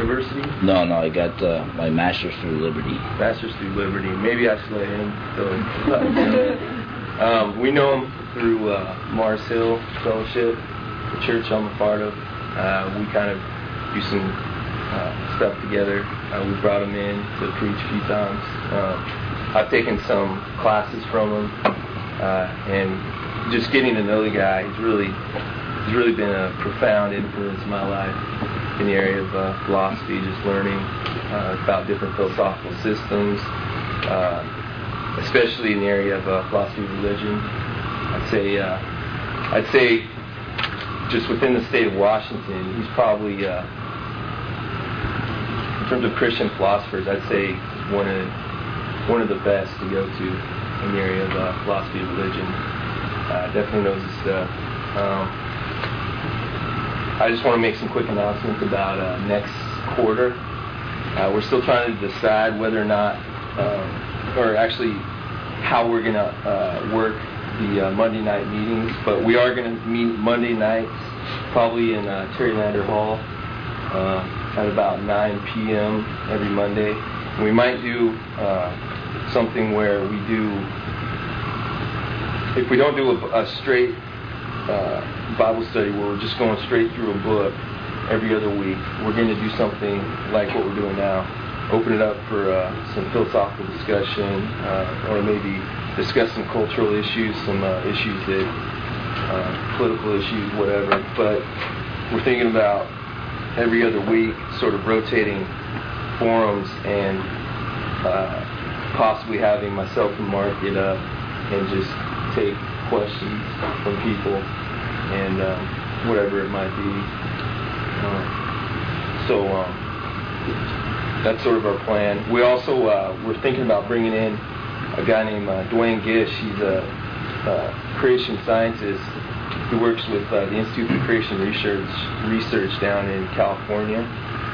University? No, no, I got uh, my master's through Liberty. Master's through Liberty. Maybe I should let him. So, um, we know him through uh, Mars Hill Fellowship, the church I'm a part of. Uh, we kind of do some uh, stuff together. Uh, we brought him in to preach a few times. Um, I've taken some classes from him, uh, and just getting to know the guy, he's really he's really been a profound influence in my life in the area of uh, philosophy, just learning uh, about different philosophical systems, uh, especially in the area of uh, philosophy of religion. I'd say, uh, I'd say, just within the state of Washington, he's probably, uh, in terms of Christian philosophers, I'd say one of one of the best to go to in the area of philosophy of religion. Definitely knows his stuff. Um, I just want to make some quick announcements about uh, next quarter. Uh, we're still trying to decide whether or not, um, or actually how we're going to uh, work the uh, Monday night meetings, but we are going to meet Monday nights, probably in uh, Terry Lander Hall at about 9 p.m. every Monday. We might do something where we do, if we don't do a, a straight Bible study where we're just going straight through a book every other week, we're going to do something like what we're doing now. Open it up for uh, some philosophical discussion, uh, or maybe discuss some cultural issues, some uh, issues that, uh, political issues, whatever. But we're thinking about every other week, sort of rotating forums and uh, possibly having myself and Mark get up and just take questions from people and um, whatever it might be. Um, so um, that's sort of our plan. We also uh, we're thinking about bringing in a guy named uh, Duane Gish. He's a, a creation scientist who works with uh, the Institute for Creation Research research down in California.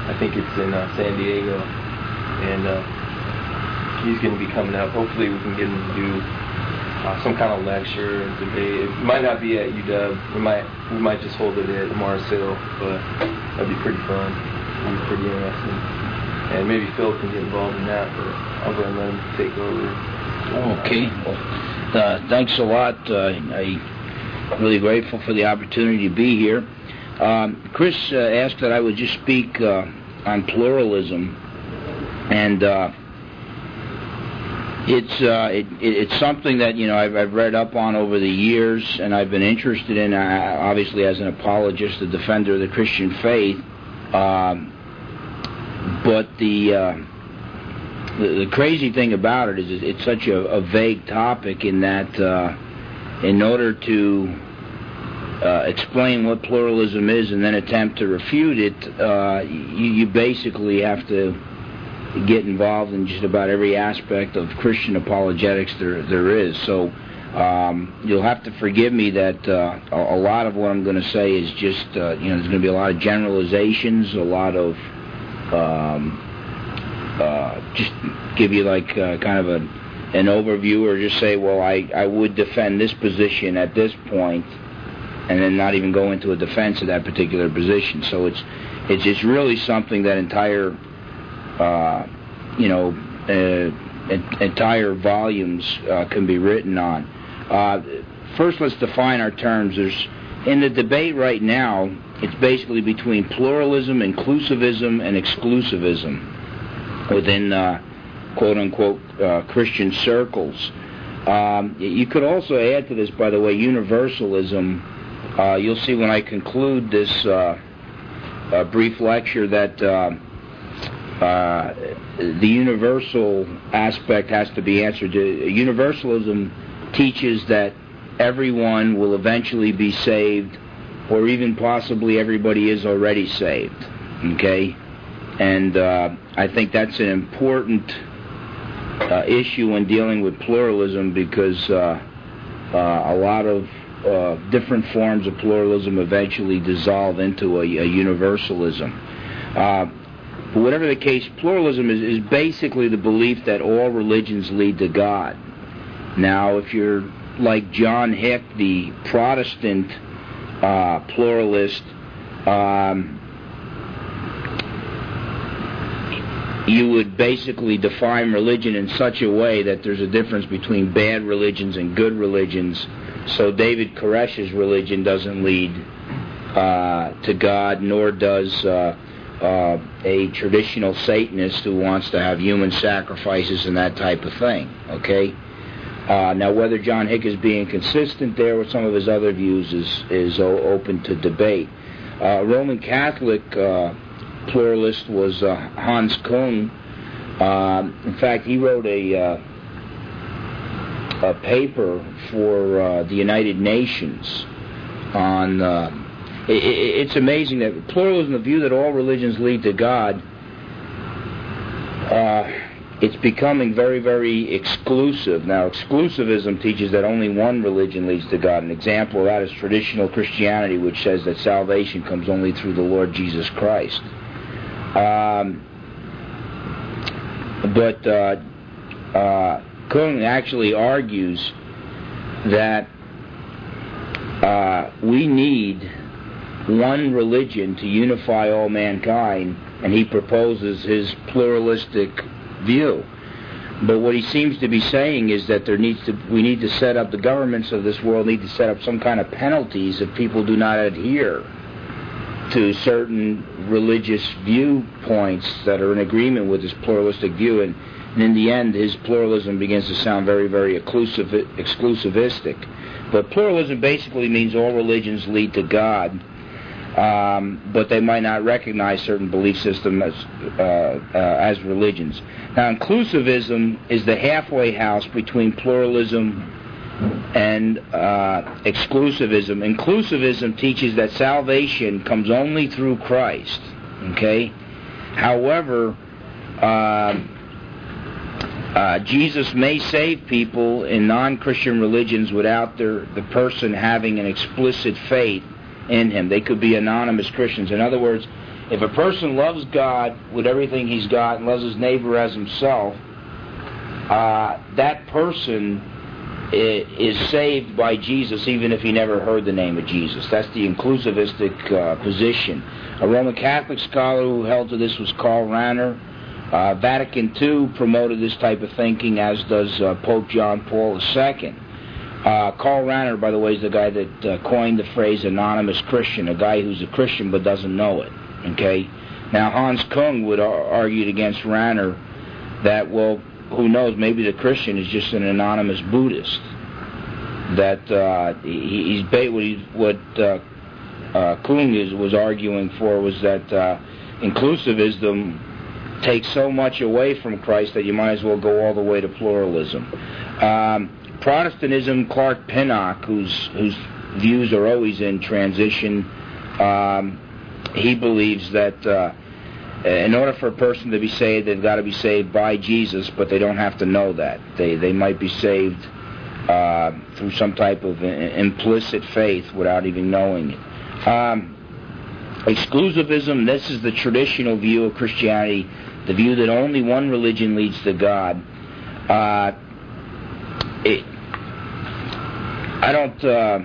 I think it's in uh, San Diego, and uh, he's going to be coming up. Hopefully, we can get him to do uh, some kind of lecture, debate. It might not be at UW. We might we might just hold it at Mars Hill, but that'd be pretty fun. It'd be pretty interesting. And maybe Phil can get involved in that, but I'll go and let him take over. Okay. Well, uh, thanks a lot. Uh, I'm really grateful for the opportunity to be here. Um, Chris uh, asked that I would just speak uh, on pluralism, and uh, it's uh, it, it's something that you know I've, I've read up on over the years, and I've been interested in. Uh, obviously, as an apologist, a defender of the Christian faith, um, but the, uh, the the crazy thing about it is it's such a, a vague topic in that uh, in order to uh, explain what pluralism is and then attempt to refute it, uh, you, you basically have to get involved in just about every aspect of Christian apologetics there there is. So um, you'll have to forgive me that uh, a, a lot of what I'm going to say is just uh, you know there's going to be a lot of generalizations, a lot of um, uh, just give you like uh, kind of a an overview or just say, well, I, I would defend this position at this point, and then not even go into a defense of that particular position. So it's it's just really something that entire uh, you know, uh, entire volumes uh, can be written on. Uh, first, let's define our terms. There's in the debate right now. It's basically between pluralism, inclusivism, and exclusivism within uh, quote unquote Christian circles. Um, you could also add to this, by the way, universalism. Uh, you'll see when I conclude this uh, uh, brief lecture that uh, the universal aspect has to be answered. Uh, Universalism teaches that everyone will eventually be saved, or even possibly everybody is already saved. Okay? And uh, I think that's an important uh, issue when dealing with pluralism because uh, a lot of different forms of pluralism eventually dissolve into a, a universalism. But whatever the case, pluralism is, is basically the belief that all religions lead to God. Now, if you're like John Hick, the Protestant uh, pluralist, um, you would basically define religion in such a way that there's a difference between bad religions and good religions. So David Koresh's religion doesn't lead uh, to God, nor does uh, uh, a traditional Satanist who wants to have human sacrifices and that type of thing. Okay. Uh, now, whether John Hick is being consistent there with some of his other views is is open to debate. Uh, Roman Catholic uh, pluralist was uh, Hans. Um, in fact, he wrote a a paper for the United Nations on. It, it, it's amazing that pluralism, the view that all religions lead to God, it's becoming very, very exclusive. Now, exclusivism teaches that only one religion leads to God. An example of that is traditional Christianity, which says that salvation comes only through the Lord Jesus Christ. Um, but uh, uh, Kung actually argues that uh, we need one religion to unify all mankind, and he proposes his pluralistic view. But what he seems to be saying is that there needs to we need to set up the governments of this world need to set up some kind of penalties if people do not adhere to certain religious viewpoints that are in agreement with his pluralistic view. And, and in the end his pluralism begins to sound very very exclusive, exclusivistic. But pluralism basically means all religions lead to God um, but they might not recognize certain belief systems as, uh, uh, as religions. Now, inclusivism is the halfway house between pluralism and uh, exclusivism. Inclusivism teaches that salvation comes only through Christ. Okay. However, um, uh, Jesus may save people in non-Christian religions without their, the person having an explicit faith in him. They could be anonymous Christians. In other words, if a person loves God with everything he's got and loves his neighbor as himself, uh, that person is saved by Jesus even if he never heard the name of Jesus. That's the inclusivistic uh, position. A Roman Catholic scholar who held to this was Karl Rahner. Uh, Vatican II promoted this type of thinking, as does uh, Pope John Paul II. Uh, Karl Rahner, by the way, is the guy that uh, coined the phrase anonymous Christian, a guy who's a Christian but doesn't know it. Okay? Now, Hans Kung would ar- against Rahner that, well, who knows, maybe the Christian is just an anonymous Buddhist. That uh, he, he's what, he, what uh, uh, Kung is, was arguing for was that uh, inclusivism takes so much away from Christ that you might as well go all the way to pluralism. Um, Protestantism, Clark Pinnock, whose whose views are always in transition, um, he believes that uh, in order for a person to be saved, they've got to be saved by Jesus, but they don't have to know that. They they might be saved uh, through some type of implicit faith without even knowing it. Um, exclusivism. This is the traditional view of Christianity, the view that only one religion leads to God. Uh, it, I don't. Uh,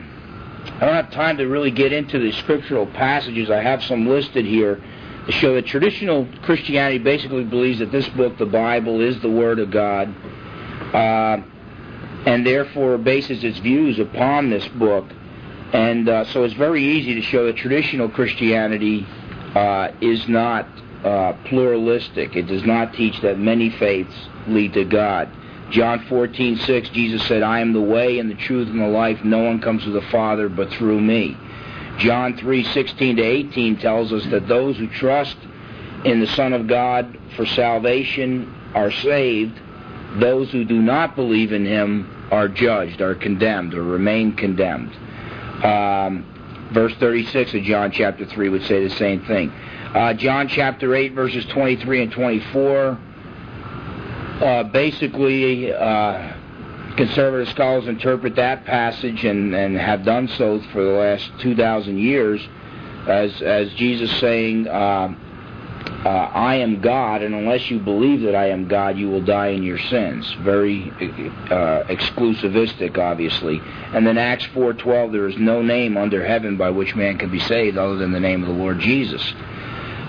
I don't have time to really get into the scriptural passages. I have some listed here to show that traditional Christianity basically believes that this book, the Bible, is the Word of God, uh, and therefore bases its views upon this book. And uh, so it's very easy to show that traditional Christianity uh, is not uh, pluralistic. It does not teach that many faiths lead to God. John 14, 6, Jesus said, I am the way and the truth and the life. No one comes to the Father but through me. John 3, 16 to 18 tells us that those who trust in the Son of God for salvation are saved. Those who do not believe in him are judged, are condemned, or remain condemned. Um, verse 36 of John chapter 3 would say the same thing. Uh, John chapter 8, verses 23 and 24 uh, basically, uh, conservative scholars interpret that passage and, and have done so for the last 2,000 years as, as Jesus saying, uh, uh, I am God, and unless you believe that I am God, you will die in your sins. Very uh, exclusivistic, obviously. And then Acts 4:12, there is no name under heaven by which man can be saved other than the name of the Lord Jesus.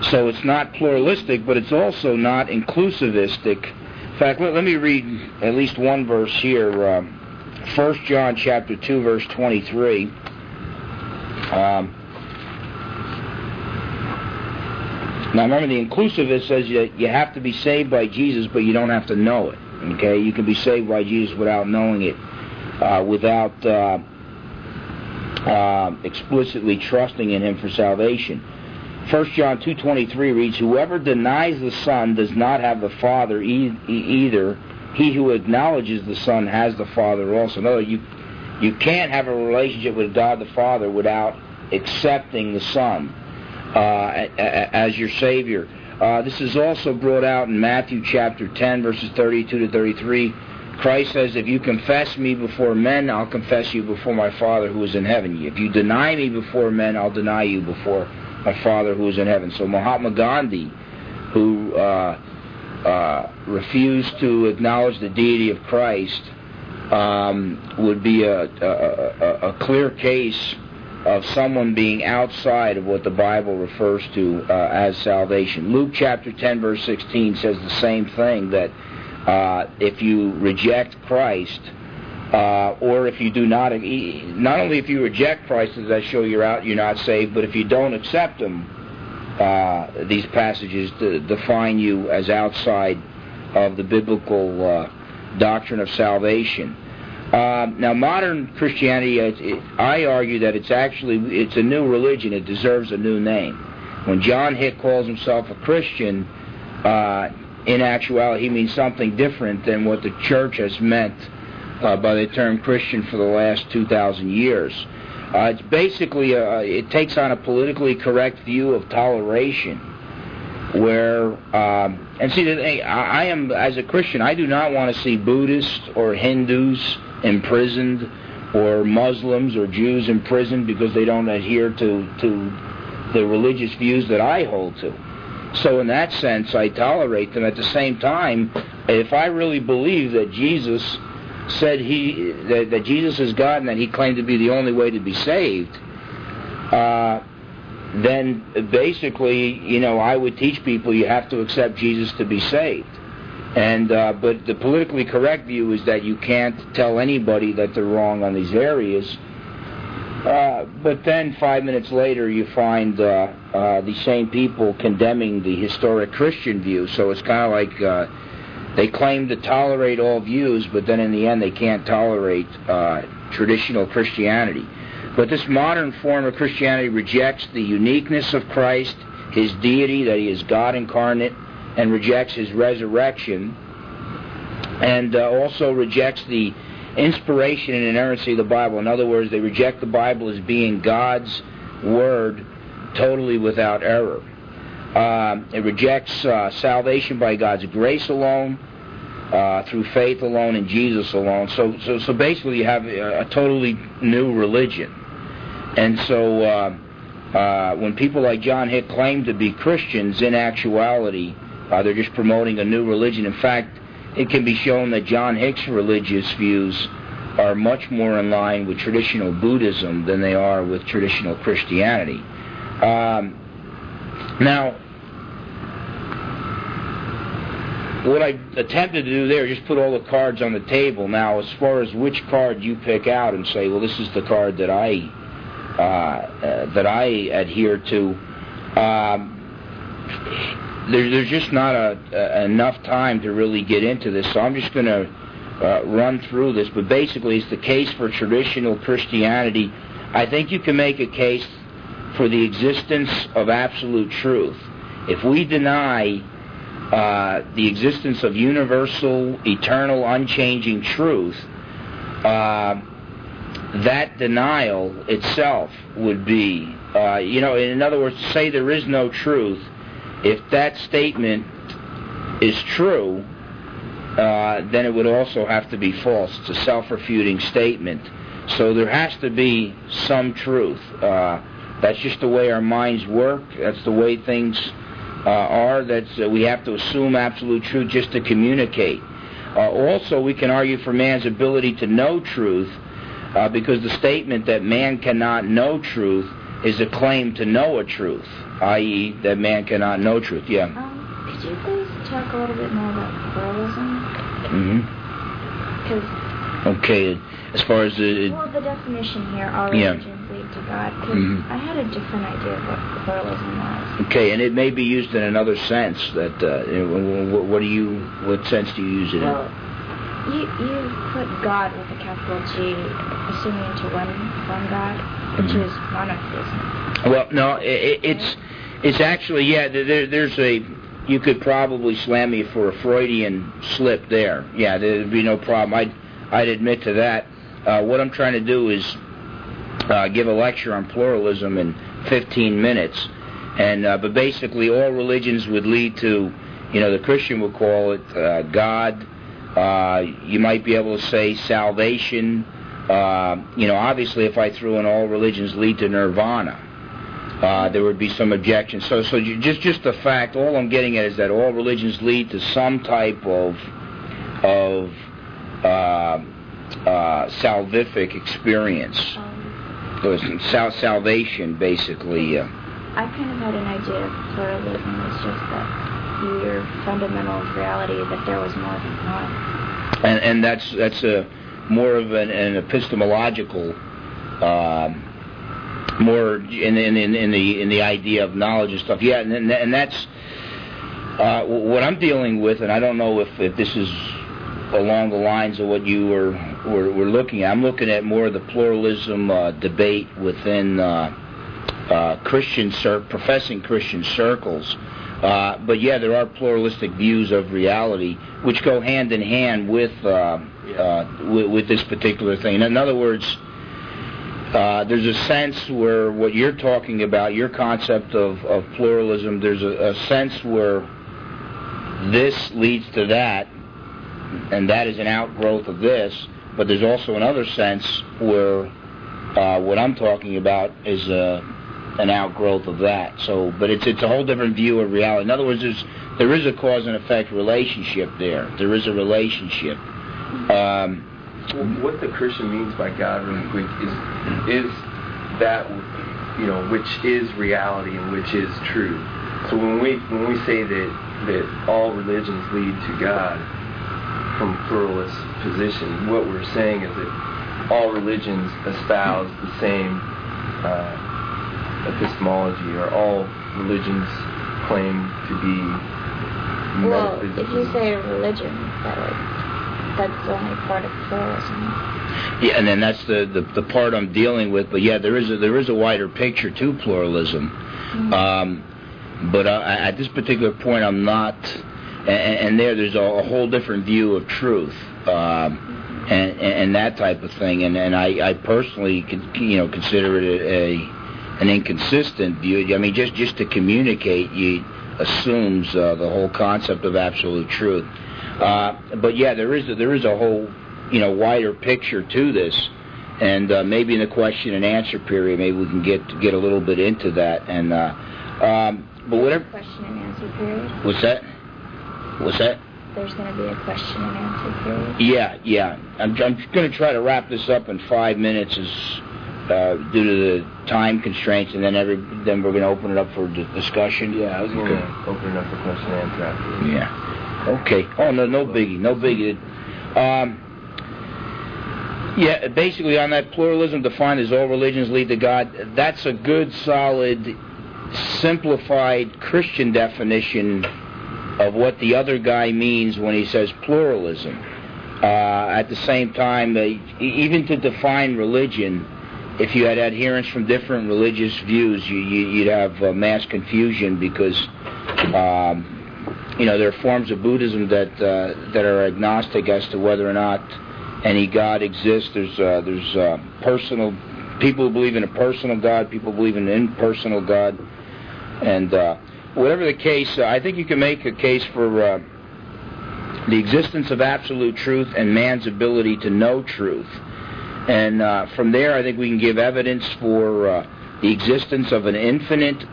So it's not pluralistic, but it's also not inclusivistic. In fact, let, let me read at least one verse here. Um, 1 John chapter 2, verse 23. Um, now remember, the inclusivist says you, you have to be saved by Jesus, but you don't have to know it. Okay, you can be saved by Jesus without knowing it, uh, without uh, uh, explicitly trusting in Him for salvation. 1 John 2.23 reads, Whoever denies the Son does not have the Father e- either. He who acknowledges the Son has the Father also. No, you, you can't have a relationship with God the Father without accepting the Son uh, as your Savior. Uh, this is also brought out in Matthew chapter 10, verses 32 to 33. Christ says, If you confess me before men, I'll confess you before my Father who is in heaven. If you deny me before men, I'll deny you before my Father who is in heaven. So Mahatma Gandhi, who uh, uh, refused to acknowledge the deity of Christ, um, would be a, a, a, clear case of someone being outside of what the Bible refers to uh, as salvation. Luke chapter 10, verse 16 says the same thing that uh, if you reject Christ, uh, or if you do not, not only if you reject Christ, does that show you're out, you're not saved, but if you don't accept them, uh, these passages define you as outside of the biblical uh, doctrine of salvation. Uh, now, modern Christianity, it, it, I argue that it's actually it's a new religion. It deserves a new name. When John Hick calls himself a Christian, uh, in actuality, he means something different than what the church has meant uh, by the term Christian for the last 2,000 years. Uh, it's basically a, it takes on a politically correct view of toleration, where um, and see thing, I, I am as a Christian, I do not want to see Buddhists or Hindus imprisoned, or Muslims or Jews imprisoned because they don't adhere to to the religious views that I hold to. So in that sense, I tolerate them. At the same time, if I really believe that Jesus said he that, that Jesus is God and that he claimed to be the only way to be saved, uh, then basically, you know, I would teach people you have to accept Jesus to be saved. And uh, but the politically correct view is that you can't tell anybody that they're wrong on these areas. Uh, but then five minutes later, you find uh, uh, the same people condemning the historic Christian view. So it's kind of like uh, they claim to tolerate all views, but then in the end they can't tolerate uh, traditional Christianity. But this modern form of Christianity rejects the uniqueness of Christ, his deity, that he is God incarnate, and rejects his resurrection, and uh, also rejects the inspiration and inerrancy of the Bible. In other words, they reject the Bible as being God's word totally without error. Uh, it rejects uh, salvation by God's grace alone, uh, through faith alone, in Jesus alone. So, so, so basically, you have a, a totally new religion. And so, uh, uh, when people like John Hick claim to be Christians, in actuality, uh, they're just promoting a new religion. In fact, it can be shown that John Hick's religious views are much more in line with traditional Buddhism than they are with traditional Christianity. Um, now, what I attempted to do there just put all the cards on the table. Now, as far as which card you pick out and say, well, this is the card that I uh, uh, that I adhere to, um, there, there's just not a, a, enough time to really get into this. So I'm just going to uh, run through this. But basically, it's the case for traditional Christianity. I think you can make a case for the existence of absolute truth. If we deny uh, the existence of universal, eternal, unchanging truth, uh, that denial itself would be, uh, you know, in other words, say there is no truth, if that statement is true, uh, then it would also have to be false. It's a self refuting statement. So there has to be some truth. Uh, that's just the way our minds work. That's the way things uh, are. that uh, we have to assume absolute truth just to communicate. Uh, also, we can argue for man's ability to know truth, uh, because the statement that man cannot know truth is a claim to know a truth, i.e., that man cannot know truth. Yeah. Um, could you please talk a little bit more about pluralism? Mm-hmm. Okay. As far as the well, the definition here, all Yeah. religions lead to God. Because Mhm. I had a different idea of what pluralism was. okay, and it may be used in another sense. That uh, wh- wh- what do you? What sense do you use it Well, you you put God with a capital G, assuming to one one God, which Mhm. is monotheism. Well, no, i i it's it's actually yeah. There- there's a you could probably slam me for a Freudian slip there. Yeah, there'd be no problem. I'd I'd admit to that. Uh, what I'm trying to do is uh, give a lecture on pluralism in 15 minutes, and uh, but basically all religions would lead to, you know, the Christian would call it uh, God. Uh, you might be able to say salvation. Uh, you know, obviously, if I threw in all religions lead to nirvana, uh, there would be some objection. So, so just just the fact, all I'm getting at is that all religions lead to some type of of salvific experience. It was sal- salvation, basically. Uh, I kind of had an idea of pluralism was just that your fundamental reality that there was more than one. and and that's that's a more of an, an epistemological, um, more in, in in the in the idea of knowledge and stuff. Yeah, and and, and that's uh, what I'm dealing with, and I don't know if, if this is along the lines of what you were were, were looking at. I'm looking at more of the pluralism uh, debate within uh, uh, Christian cir- professing Christian circles. Uh, but yeah, there are pluralistic views of reality which go hand in hand with uh, with, with this particular thing. In other words, uh, there's a sense where what you're talking about, your concept of, of pluralism, there's a, a sense where this leads to that, and that is an outgrowth of this. But there's also another sense where uh, what I'm talking about is uh, an outgrowth of that. So, but it's it's a whole different view of reality. In other words, there's there is a cause and effect relationship there. There is a relationship. Um, what the Christian means by God, really quick, is is that you know which is reality and which is true. So when we when we say that that all religions lead to God from a pluralist position, what we're saying is that all religions espouse the same uh, epistemology, or all religions claim to be Well, if you say religion, that would, that's only part of pluralism. Yeah, and then that's the, the, the part I'm dealing with. But yeah, there is a, there is a wider picture to pluralism. Mhm. Um, but uh, at this particular point, I'm not. And, and there, there's a, a whole different view of truth, um, and, and that type of thing. And and I, I personally, con, you know, consider it a, a an inconsistent view. I mean, just just to communicate, you assumes uh, the whole concept of absolute truth. Uh, but yeah, there is a, there is a whole you know wider picture to this, and uh, maybe in the question and answer period, maybe we can get get a little bit into that. And uh, um, but whatever. Question and answer period. What's that? What's that? There's going to be a question and answer period. Yeah, yeah. I'm, I'm going to try to wrap this up in five minutes, as uh, due to the time constraints, and then every then we're going to open it up for d- discussion. Yeah, I was going Okay. to open it up for question and answer after. Yeah. Okay. Oh no, no biggie, no biggie. Um, yeah, basically on that pluralism defined as all religions lead to God. That's a good, solid, simplified Christian definition of what the other guy means when he says pluralism. Uh, at the same time, uh, even to define religion, if you had adherents from different religious views, you, you'd have uh, mass confusion because um, you know, there are forms of Buddhism that uh, that are agnostic as to whether or not any God exists. There's uh, there's personal people who believe in a personal God, people believe in an impersonal God, and uh, whatever the case, uh, I think you can make a case for uh, the existence of absolute truth and man's ability to know truth. And uh, from there, I think we can give evidence for uh, the existence of an infinite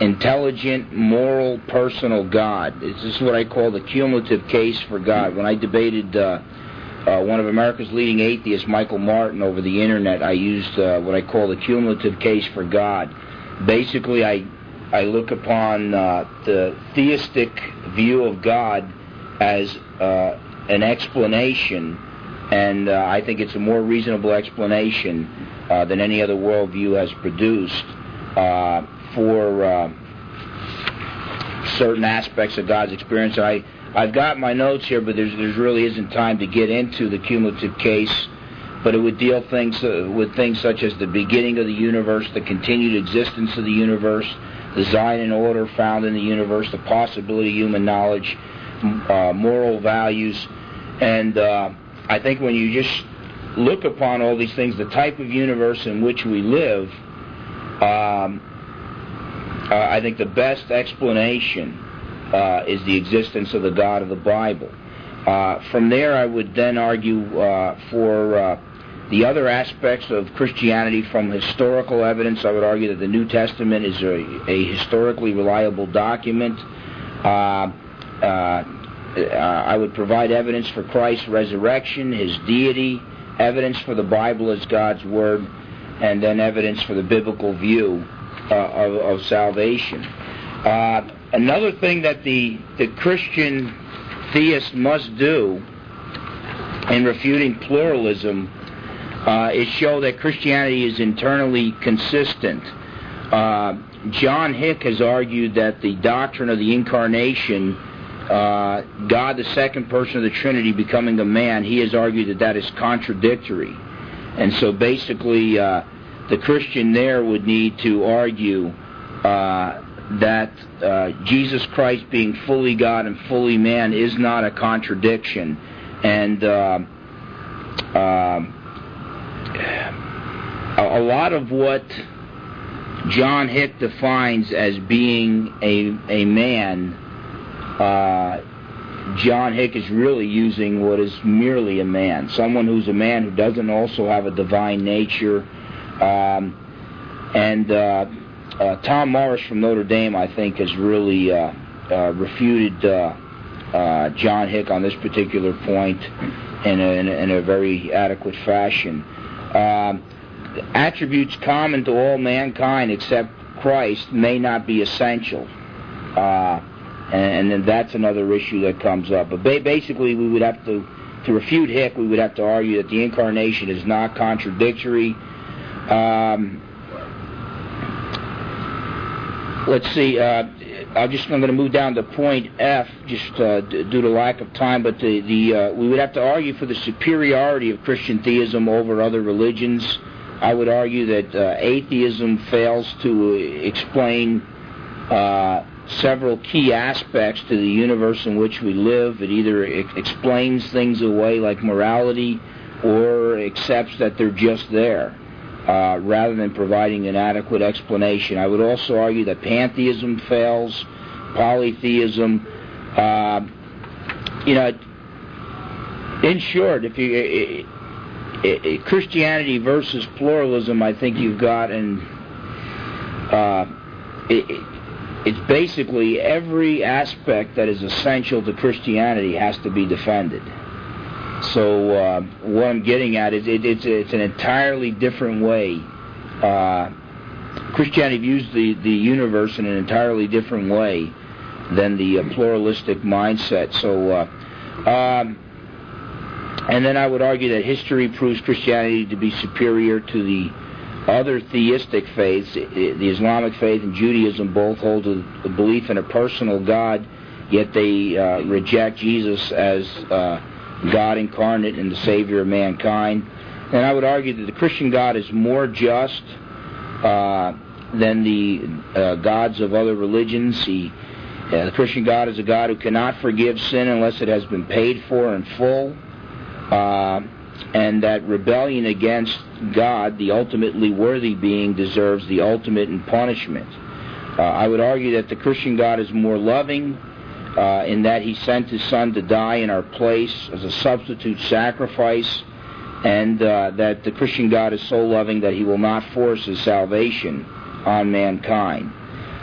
intelligent, moral, personal God. This is what I call the cumulative case for God. When I debated uh, uh, one of America's leading atheists, Michael Martin, over the internet. I used uh, what I call the cumulative case for God. Basically, I I look upon uh, the theistic view of God as uh, an explanation, and uh, I think it's a more reasonable explanation uh, than any other worldview has produced uh, for uh, certain aspects of God's experience. I I've got my notes here, but there's there's really isn't time to get into the cumulative case. But it would deal things uh, with things such as the beginning of the universe, the continued existence of the universe, design and order found in the universe, the possibility of human knowledge, uh, moral values, and uh, I think when you just look upon all these things, the type of universe in which we live, um, uh, I think the best explanation uh, is the existence of the God of the Bible. Uh, from there, I would then argue uh, for the other aspects of Christianity from historical evidence, I would argue that the New Testament is a, a historically reliable document. Uh, uh, I would provide evidence for Christ's resurrection, his deity, evidence for the Bible as God's Word, and then evidence for the biblical view uh, of, of, salvation. Uh, another thing that the, the Christian theist must do in refuting pluralism uh, is show that Christianity is internally consistent. Uh, John Hick has argued that the doctrine of the incarnation, uh, God, the second person of the Trinity, becoming a man, he has argued that that is contradictory. And so basically, uh, the Christian there would need to argue uh, that uh, Jesus Christ being fully God and fully man is not a contradiction. And a, lot of what John Hick defines as being a a man, uh, John Hick is really using what is merely a man, someone who's a man who doesn't also have a divine nature. Um, and uh, uh, Tom Morris from Notre Dame, I think, has really uh, uh, refuted uh, John Hick on this particular point in a, in a, in a very adequate fashion. Um, attributes common to all mankind except Christ may not be essential. Uh, and, then that's another issue that comes up. But ba- basically, we would have to, to refute Hick, we would have to argue that the incarnation is not contradictory. Um, let's see. Uh, I'm just I'm going to move down to point F, just uh, d- due to lack of time. But the the uh, we would have to argue for the superiority of Christian theism over other religions. I would argue that uh, atheism fails to explain uh, several key aspects to the universe in which we live. It either explains things away like morality, or accepts that they're just there. Uh, rather than providing an adequate explanation. I would also argue that pantheism fails, polytheism. Uh, you know, in short, if you it, it, Christianity versus pluralism, I think you've got and uh, it's basically every aspect that is essential to Christianity has to be defended. So uh, what I'm getting at is it, it's it's an entirely different way. Uh, Christianity views the, the universe in an entirely different way than the uh, pluralistic mindset. So, uh, um, and then I would argue that history proves Christianity to be superior to the other theistic faiths. The Islamic faith and Judaism both hold a belief in a personal God, yet they uh, reject Jesus as uh, God incarnate and the Savior of mankind. And I would argue that the Christian God is more just uh, than the uh, gods of other religions. He, uh, the Christian God is a God who cannot forgive sin unless it has been paid for in full. Uh, and that rebellion against God, the ultimately worthy being, deserves the ultimate in punishment. Uh, I would argue that the Christian God is more loving, uh, in that he sent his son to die in our place as a substitute sacrifice, and uh, that the Christian God is so loving that he will not force his salvation on mankind.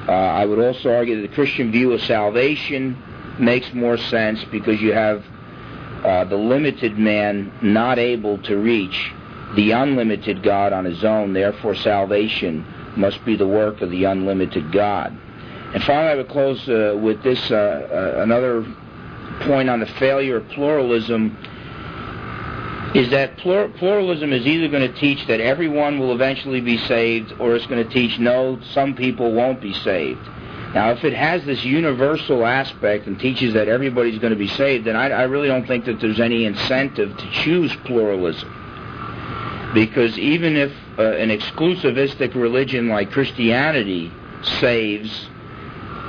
Uh, I would also argue that the Christian view of salvation makes more sense because you have uh, the limited man not able to reach the unlimited God on his own. Therefore, salvation must be the work of the unlimited God. And finally, I would close uh, with this uh, uh, another point on the failure of pluralism is that plur- pluralism is either going to teach that everyone will eventually be saved or it's going to teach no, some people won't be saved. Now, if it has this universal aspect and teaches that everybody's going to be saved, then I, I really don't think that there's any incentive to choose pluralism. Because even if uh, an exclusivistic religion like Christianity saves,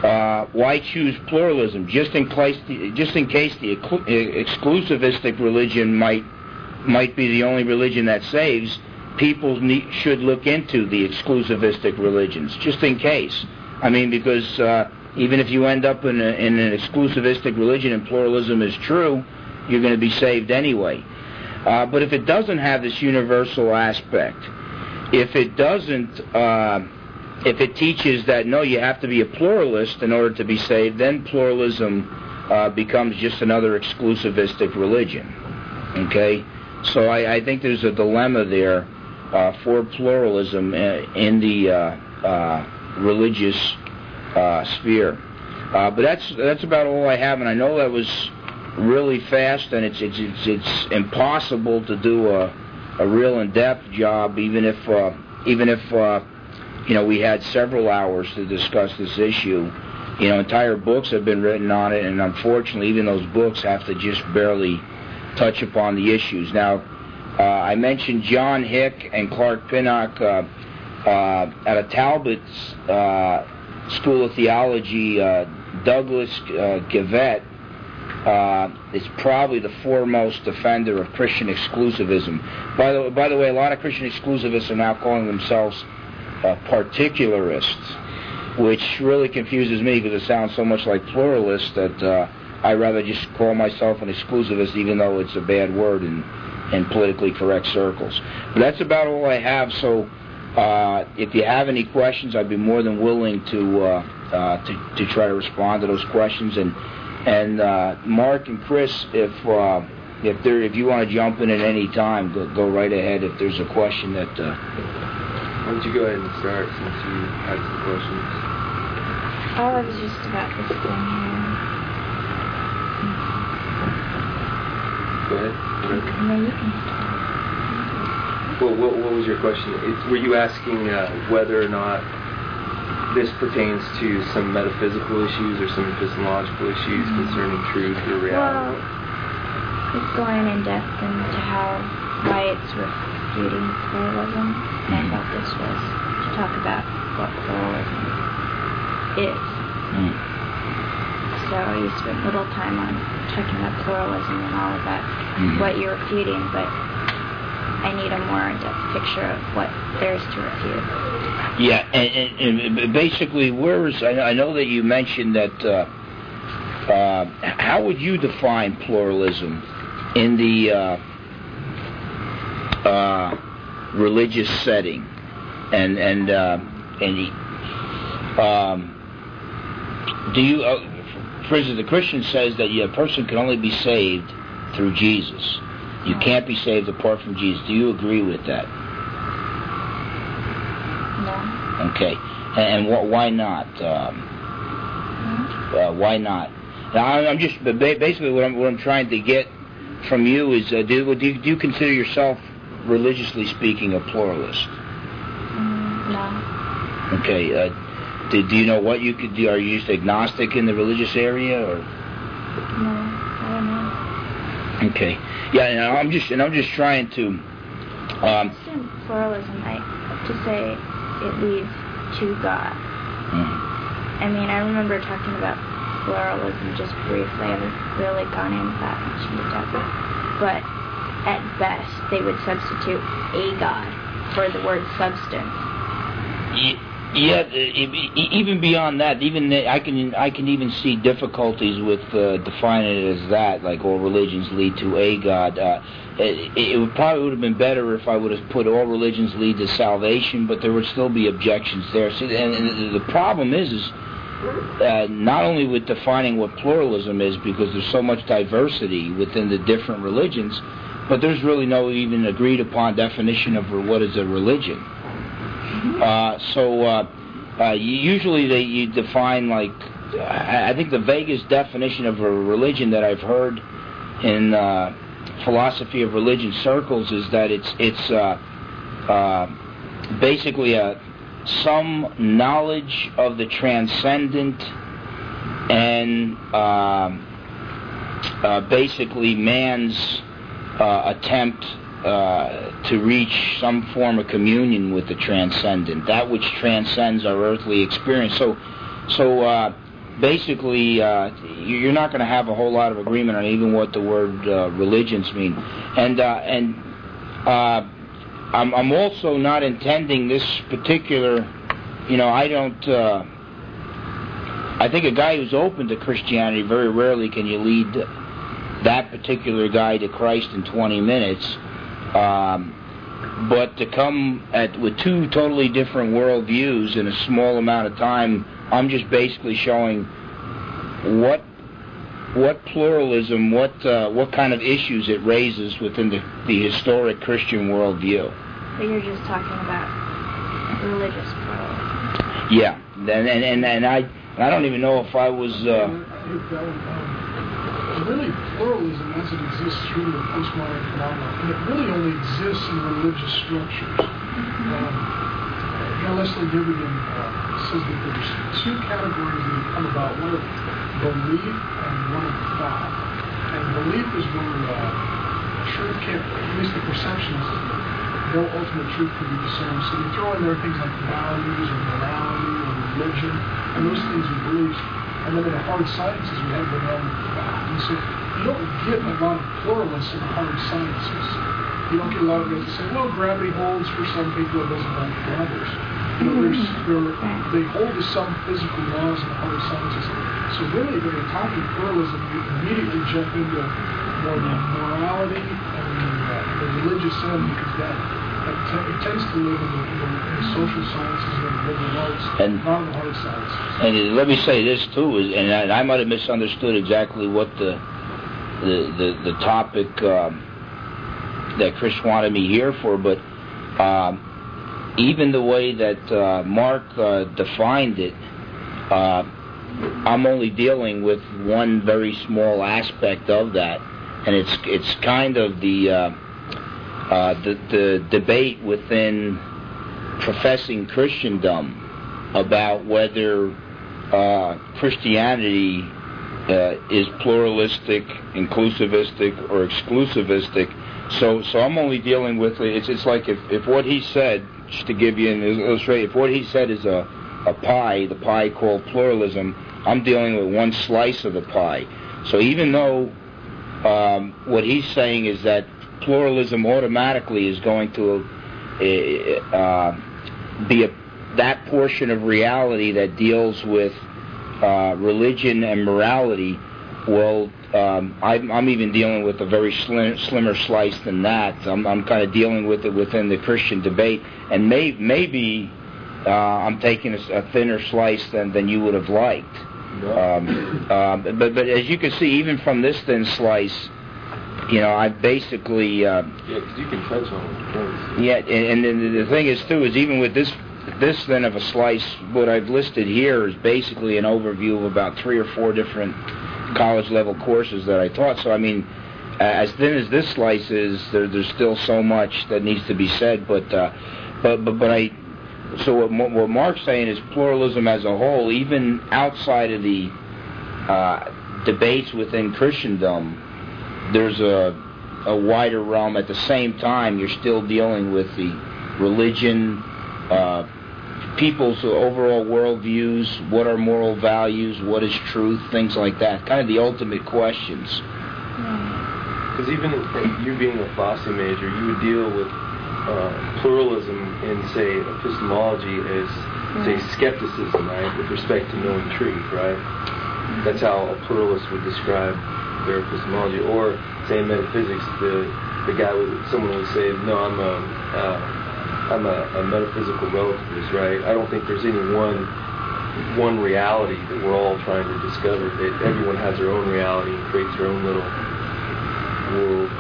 uh, why choose pluralism? Just in case, the, just in case the exclusivistic religion might might be the only religion that saves, people need, should look into the exclusivistic religions, just in case. I mean, because uh, even if you end up in, a, in an exclusivistic religion and pluralism is true, you're going to be saved anyway. Uh, but if it doesn't have this universal aspect, if it doesn't, uh, if it teaches that no, you have to be a pluralist in order to be saved, then pluralism uh, becomes just another exclusivistic religion. Okay, so I, I think there's a dilemma there uh, for pluralism uh, in the uh, religious sphere. but that's that's about all I have, and I know that was really fast, and it's it's it's, it's impossible to do a a real in-depth job, even if uh, even if uh, you know we had several hours to discuss this issue. You know, entire books have been written on it, and unfortunately, even those books have to just barely touch upon the issues. Now, uh, I mentioned John Hick and Clark Pinnock uh, uh, at a Talbot uh, School of Theology. Douglas uh, uh, is probably the foremost defender of Christian exclusivism. By the, by the way, a lot of Christian exclusivists are now calling themselves uh, particularists, which really confuses me because it sounds so much like pluralist that uh, I rather just call myself an exclusivist, even though it's a bad word in, in politically correct circles. But that's about all I have. So, uh, if you have any questions, I'd be more than willing to uh, uh, to, to try to respond to those questions and and uh, Mark and Chris, if uh, if there if you want to jump in at any time, go, go right ahead. If there's a question that. Uh, Why don't you go ahead and start since you had some questions? Oh, it was just about this thing here. Go ahead. No, you can start. Well, what, what was your question? It, were you asking uh, whether or not this pertains to some metaphysical issues or some epistemological issues mm-hmm. concerning truth or reality. Well, it's going in depth into how why it's refuting pluralism. And I thought this was to talk about what pluralism is. Mm. So you spent little time on talking about pluralism and all of that, mm. what you're refuting, but I need a more in-depth picture of what there is to refute. Yeah, and, and, and basically, where is I know, I know that you mentioned that. Uh, uh, how would you define pluralism in the uh, uh religious setting? And and uh, and um, do you, uh, for instance, the Christian says that a person can only be saved through Jesus. You can't be saved apart from Jesus. Do you agree with that? No. Okay, and, and wh- why not? Um, uh, why not? Now, I'm just basically what I'm, what I'm trying to get from you is uh, do, do, you, do you consider yourself, religiously speaking, a pluralist? Mm, no. Okay. Uh, do, do you know what you could do? Are you just agnostic in the religious area, or? No, I don't know. Okay. Yeah, and I'm just and I'm just trying to. Um, pluralism, I have to say it leads to God. Mm. I mean, I remember talking about pluralism just briefly. I haven't really gone into that much into depth. But at best, they would substitute a God for the word substance. Yeah, even beyond that, even I can I can even see difficulties with uh, defining it as that. Like all religions lead to a God. Uh, it, it would probably would have been better if I would have put all religions lead to salvation, but there would still be objections there. See, and, and the problem is, is uh, not only with defining what pluralism is, because there's so much diversity within the different religions, but there's really no even agreed upon definition of what is a religion. Uh, so uh, uh, usually they you define like I think the vaguest definition of a religion that I've heard in uh, philosophy of religion circles is that it's it's uh, uh, basically a some knowledge of the transcendent and uh, uh, basically man's uh, attempt uh, to reach some form of communion with the transcendent, that which transcends our earthly experience. So, so uh, basically, uh, you're not going to have a whole lot of agreement on even what the word religions mean, and and I'm, I'm also not intending this particular, you know, I don't. Uh, I think a guy who's open to Christianity very rarely can you lead that particular guy to Christ in 20 minutes. Um, but to come at with two totally different worldviews in a small amount of time, I'm just basically showing what what pluralism, what uh, what kind of issues it raises within the, the historic Christian worldview. But you're just talking about religious pluralism. Yeah, and and and, and I I don't even know if I was. Uh, really, pluralism as it exists through the postmodern phenomenon, and it really only exists in religious structures. Um, now, Lesslie Newbigin uh, says that there's two categories that come about. One of belief and one of thought. And belief is where uh, truth can't, at least the perception is no ultimate truth can be discerned. So you throw in there things like values or morality or religion, and those things are beliefs. And then in the hard sciences, we have the realm of thought. And so you don't get a lot of pluralists in hard sciences. You don't get a lot of guys that say, well, gravity holds for some people, it doesn't hold for others. You know, there's, they hold to some physical laws in the hard sciences. So really, when you're talking pluralism, you immediately jump into more the morality and the, uh, the religious end because that, that te- it tends to live in the, in the, social sciences and the liberal arts, and, not in the hard sciences. And let me say this too, is, and I, I might have misunderstood exactly what the the the, the topic um, that Chris wanted me here for, but. Um, even the way that uh, Mark uh, defined it, uh, I'm only dealing with one very small aspect of that, and it's it's kind of the uh, uh, the, the debate within professing Christendom about whether uh, Christianity uh, is pluralistic, inclusivistic, or exclusivistic. So, so I'm only dealing with it's. It's like if, if what he said, just to give you an illustration, if what he said is a a pie, the pie called pluralism, I'm dealing with one slice of the pie. So even though um, what he's saying is that pluralism automatically is going to uh, uh, be a, that portion of reality that deals with uh, religion and morality, well, um, I'm, I'm, even dealing with a very slim, slimmer slice than that. I'm, I'm kind of dealing with it within the Christian debate, and may, maybe uh, I'm taking a, a, thinner slice than, than you would have liked. Um, um, but but as you can see, even from this thin slice, you know, I basically uh, yeah, because you can touch on it. Yeah, and, and the thing is too is even with this this then of a slice, what I've listed here is basically an overview of about three or four different college level courses that I taught. So I mean, as thin as this slice is, there, there's still so much that needs to be said. But uh, but but but I so what, what Mark's saying is pluralism as a whole, even outside of the uh, debates within Christendom, there's a, a wider realm. At the same time, you're still dealing with the religion, uh, people's overall worldviews, what are moral values, what is truth, things like that. Kind of the ultimate questions. Because even you being a philosophy major, you would deal with uh, pluralism in, say, epistemology as, say, skepticism, right, with respect to knowing truth, right? That's how a pluralist would describe their epistemology. Or, say, in metaphysics, the the guy would, someone would say, no, I'm a, uh, I'm a, a metaphysical relativist, right? I don't think there's any one one reality that we're all trying to discover. That everyone has their own reality and creates their own little world.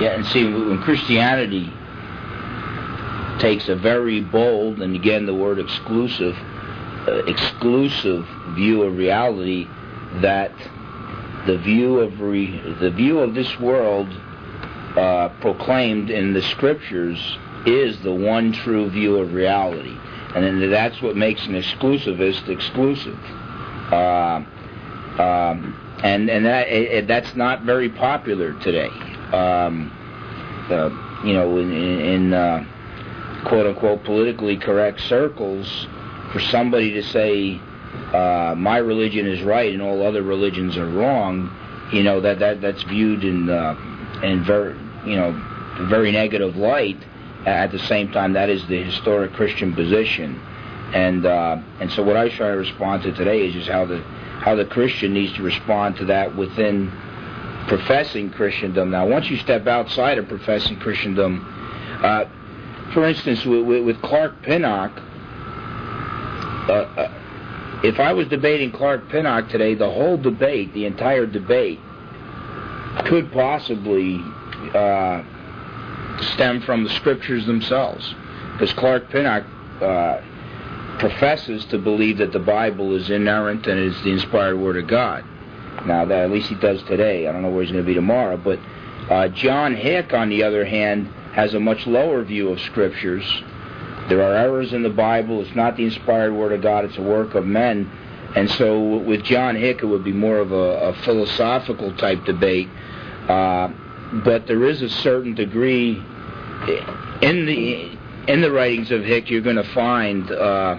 Yeah, and see, when Christianity takes a very bold, and again the word exclusive, uh, exclusive view of reality, that the view of re, the view of this world uh, proclaimed in the scriptures is the one true view of reality, and that's what makes an exclusivist exclusive. Uh, um, and and that it, that's not very popular today. Um, uh, you know, in, in uh, quote unquote politically correct circles, for somebody to say uh, my religion is right and all other religions are wrong, you know that that that's viewed in uh, in very you know very negative light. At the same time, that is the historic Christian position, and uh, and so what I try to respond to today is just how the how the Christian needs to respond to that within professing Christendom. Now, once you step outside of professing Christendom, uh, for instance, with, with Clark Pinnock, uh, uh, if I was debating Clark Pinnock today, the whole debate, the entire debate, could possibly uh, stem from the scriptures themselves, because Clark Pinnock uh, professes to believe that the Bible is inerrant and is the inspired Word of God. Now, that at least he does today. I don't know where he's going to be tomorrow. But uh, John Hick, on the other hand, has a much lower view of Scriptures. There are errors in the Bible. It's not the inspired Word of God. It's a work of men. And so, with John Hick, it would be more of a, a philosophical type debate. Uh, but there is a certain degree in the in the writings of Hick, you're going to find uh,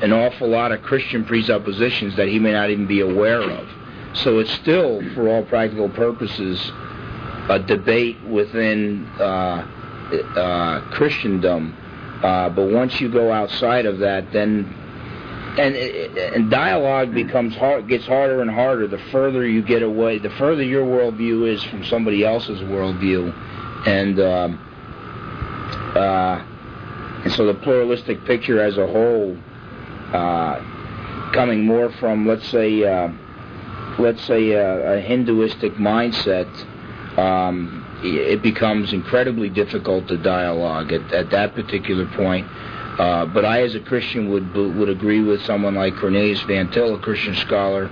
an awful lot of Christian presuppositions that he may not even be aware of. So it's still, for all practical purposes, a debate within uh, uh, Christendom. Uh, but once you go outside of that, then and, and dialogue becomes hard, gets harder and harder the further you get away, the further your worldview is from somebody else's worldview, and um, uh, and so the pluralistic picture as a whole, uh, coming more from let's say uh, let's say a, a Hinduistic mindset, um, it becomes incredibly difficult to dialogue at, at that particular point. Uh, but I, as a Christian, would would agree with someone like Cornelius Van Til, a Christian scholar,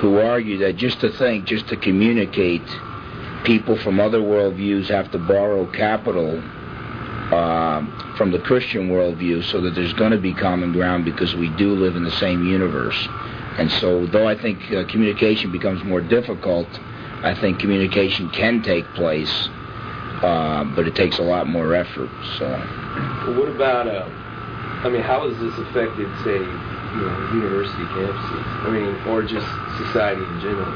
who argued that just to think, just to communicate, people from other worldviews have to borrow capital uh, from the Christian worldview so that there's going to be common ground because we do live in the same universe. And so, though I think uh, communication becomes more difficult, I think communication can take place, uh, but it takes a lot more effort. So, what about? Uh, I mean, how has this affected, say, you know, university campuses? I mean, or just society in general?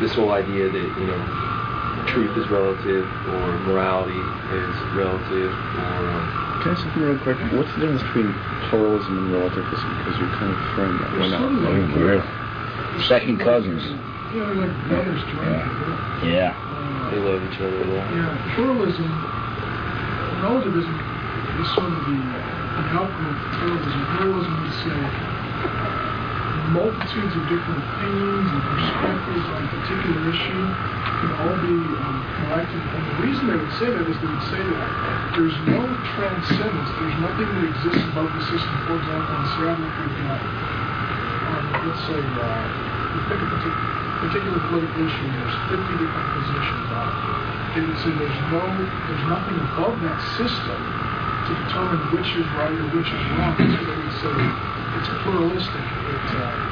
This whole idea that you know, truth is relative, or morality is relative, or um, can I ask something real quick? What's the difference between pluralism and relativism? Because you're kind of throwing that one out. Oh, Second cousins. Yeah, like brothers trying yeah. yeah. Uh, they love each other a lot. Yeah, pluralism, relativism is sort of the, outcome of pluralism. Would say multitudes of different opinions and perspectives on a particular issue can all be um, collected. And the reason they would say that is they would say that there's no transcendence, there's nothing that exists above the system. For example, in Seattle, we've got, um, let's say, uh, we pick a particular, particular political issue, there's 50 different positions on it. They would say there's no, there's nothing above that system to determine which is right or which is wrong. So it's pluralistic. Uh,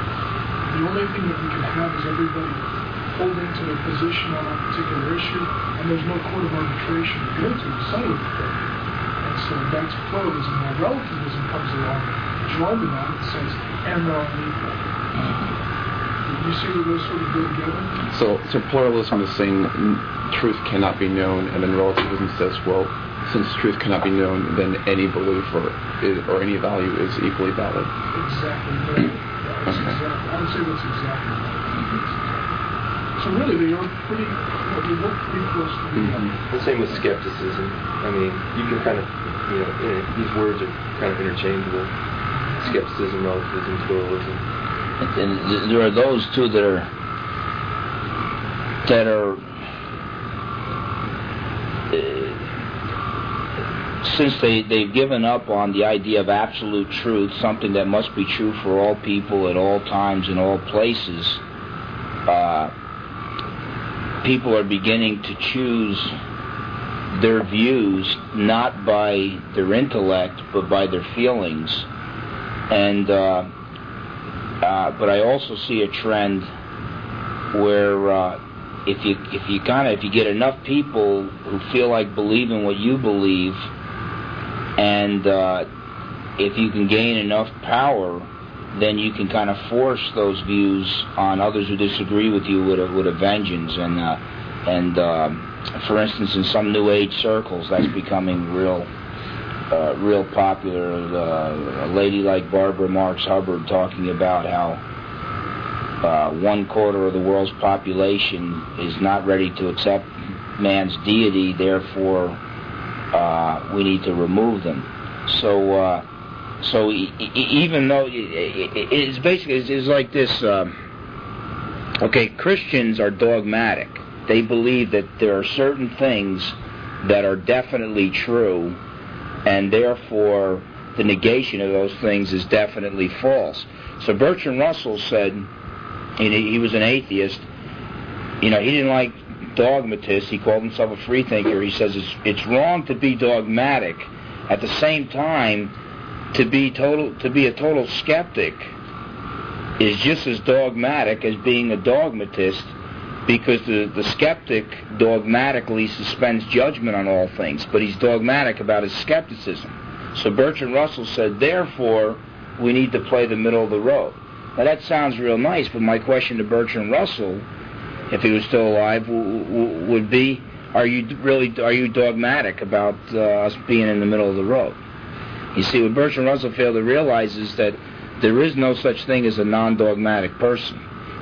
the only thing that we can have is everybody holding to their position on a particular issue, and there's no court of arbitration to go to to. And so that's pluralism. Now relativism comes along, in that, and says, and they're all equal. You see where those sort of go together? So, so pluralism is saying truth cannot be known, and then relativism says, well, since truth cannot be known, then any belief or or any value is equally valid. Exactly. Yeah, okay. exactly. I would say that's exactly right. So really, they are pretty. They look pretty close to mm-hmm. The same with skepticism. I mean, you can kind of, you know, these words are kind of interchangeable. skepticism, relativism, pluralism. And there are those too that are that are uh, since they they've given up on the idea of absolute truth, something that must be true for all people at all times in all places. Uh, people are beginning to choose their views not by their intellect but by their feelings and uh, uh, but I also see a trend where uh, if you if you kind of if you get enough people who feel like believing what you believe, and uh, if you can gain enough power, then you can kind of force those views on others who disagree with you with a, with a vengeance. And uh, and um, for instance, in some New Age circles, that's becoming real uh, real popular. Uh, a lady like Barbara Marx Hubbard talking about how uh, one quarter of the world's population is not ready to accept man's deity, therefore uh, we need to remove them. So, uh, so e- e- even though it's basically it's, it's like this. Um, okay, Christians are dogmatic. They believe that there are certain things that are definitely true and therefore the negation of those things is definitely false. So Bertrand Russell said, he was an atheist, you know, he didn't like dogmatists. He called himself a freethinker. He says it's, it's wrong to be dogmatic. At the same time, to be total to be a total skeptic is just as dogmatic as being a dogmatist because the, the skeptic dogmatically suspends judgment on all things, but he's dogmatic about his skepticism. So Bertrand Russell said, therefore, we need to play the middle of the road. Now that sounds real nice, but my question to Bertrand Russell, if he was still alive, w- w- would be, are you really are you dogmatic about uh, us being in the middle of the road? You see, what Bertrand Russell failed to realize is that there is no such thing as a non-dogmatic person.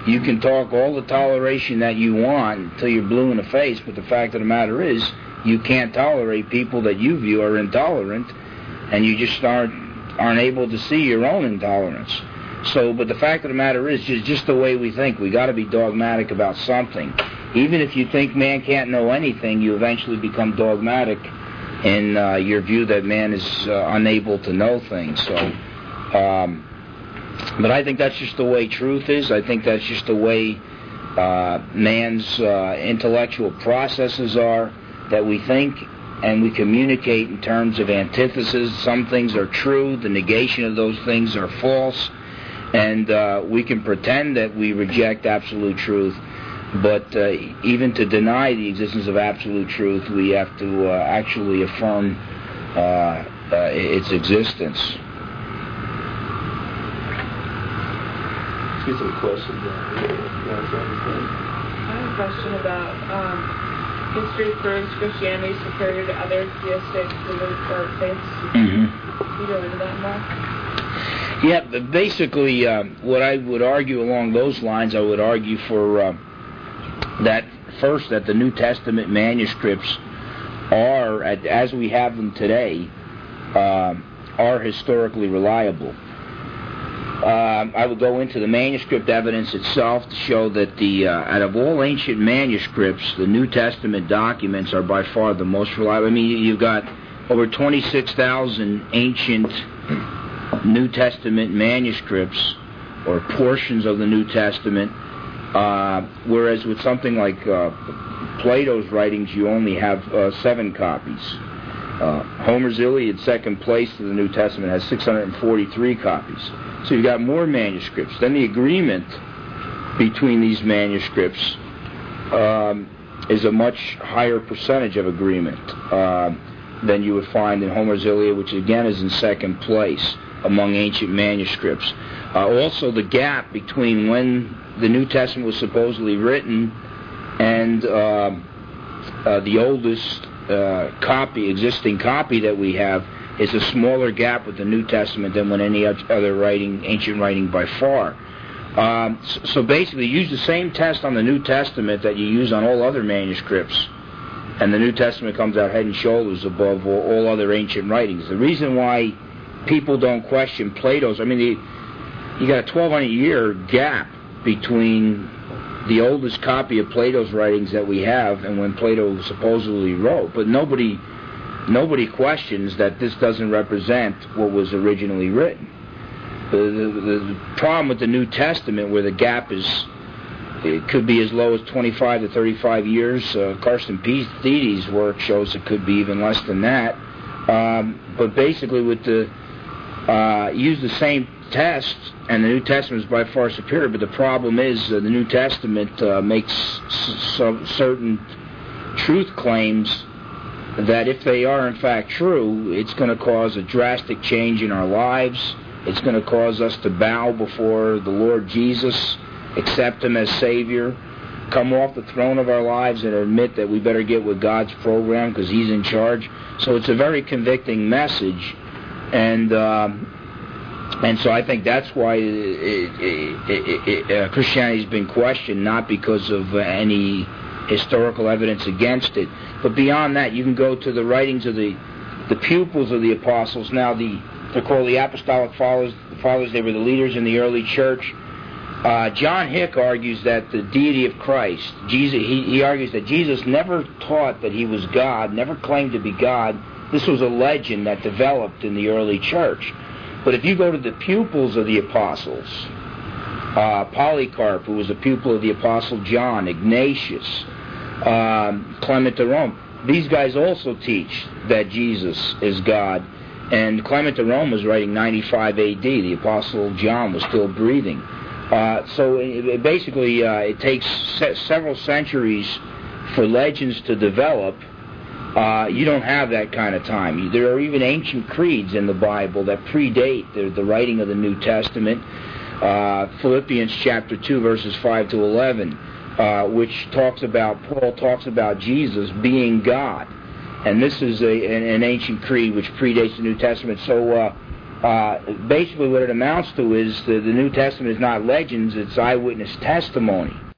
You can talk all the toleration that you want until you're blue in the face, but the fact of the matter is, you can't tolerate people that you view are intolerant, and you just aren't aren't able to see your own intolerance. So, but the fact of the matter is, just just the way we think, we got to be dogmatic about something. Even if you think man can't know anything, you eventually become dogmatic in uh, your view that man is uh, unable to know things. So. Um, but I think that's just the way truth is. I think that's just the way uh, man's uh, intellectual processes are, that we think and we communicate in terms of antithesis. Some things are true, the negation of those things are false, and uh, we can pretend that we reject absolute truth. But uh, even to deny the existence of absolute truth, we have to uh, actually affirm uh, its existence. get some questions. I have a question about um, history proves Christianity superior to other theistic religious or faiths. Mm-hmm. Can you go into that more? Yeah, basically, uh, what I would argue along those lines, I would argue for uh, that first that the New Testament manuscripts are, as we have them today, uh, are historically reliable. Um, I would go into the manuscript evidence itself to show that the uh, out of all ancient manuscripts, the New Testament documents are by far the most reliable. I mean, you've got over 26,000 ancient New Testament manuscripts or portions of the New Testament, uh, whereas with something like uh, Plato's writings, you only have uh, seven copies. Uh, Homer's Iliad, second place to the New Testament, has 643 copies. So you've got more manuscripts. Then the agreement between these manuscripts um, is a much higher percentage of agreement uh, than you would find in Homer's Iliad, which again is in second place among ancient manuscripts. Uh, also, the gap between when the New Testament was supposedly written and uh, uh the oldest uh, copy, existing copy that we have, is a smaller gap with the New Testament than with any other writing, ancient writing by far. Um, so basically, use the same test on the New Testament that you use on all other manuscripts, and the New Testament comes out head and shoulders above all, all other ancient writings. The reason why people don't question Plato's. I mean, the, you got a 1200 year gap between the oldest copy of Plato's writings that we have and when Plato supposedly wrote. But nobody nobody questions that this doesn't represent what was originally written. The, the, the problem with the New Testament, where the gap is, it could be as low as 25 to 35 years. Uh, Carsten Thiede's work shows it could be even less than that. Um, but basically, with the uh, use the same test, and the New Testament is by far superior. But the problem is uh, the New Testament uh, makes s- certain truth claims that if they are in fact true, it's going to cause a drastic change in our lives. It's going to cause us to bow before the Lord Jesus, accept Him as Savior, come off the throne of our lives and admit that we better get with God's program because He's in charge. So it's a very convicting message, and um, and so I think that's why it, it, it, uh, Christianity's been questioned, not because of any historical evidence against it. But beyond that, you can go to the writings of the the pupils of the apostles. Now, the they're called the apostolic fathers. The fathers they were the leaders in the early church. Uh, John Hick argues that the deity of Christ, Jesus, he, he argues that Jesus never taught that he was God, never claimed to be God. This was a legend that developed in the early church. But if you go to the pupils of the apostles, uh, Polycarp, who was a pupil of the apostle John, Ignatius, um, Clement of Rome. These guys also teach that Jesus is God. And Clement of Rome was writing 95 AD. The Apostle John was still breathing. Uh, so it, basically, uh, it takes se- several centuries for legends to develop. Uh, you don't have that kind of time. There are even ancient creeds in the Bible that predate the, the writing of the New Testament. Uh, Philippians chapter 2, verses 5 to 11 uh, which talks about Paul talks about Jesus being God, and this is a, an, an ancient creed which predates the New Testament. So. Uh, uh, basically, what it amounts to is the, the New Testament is not legends; it's eyewitness testimony.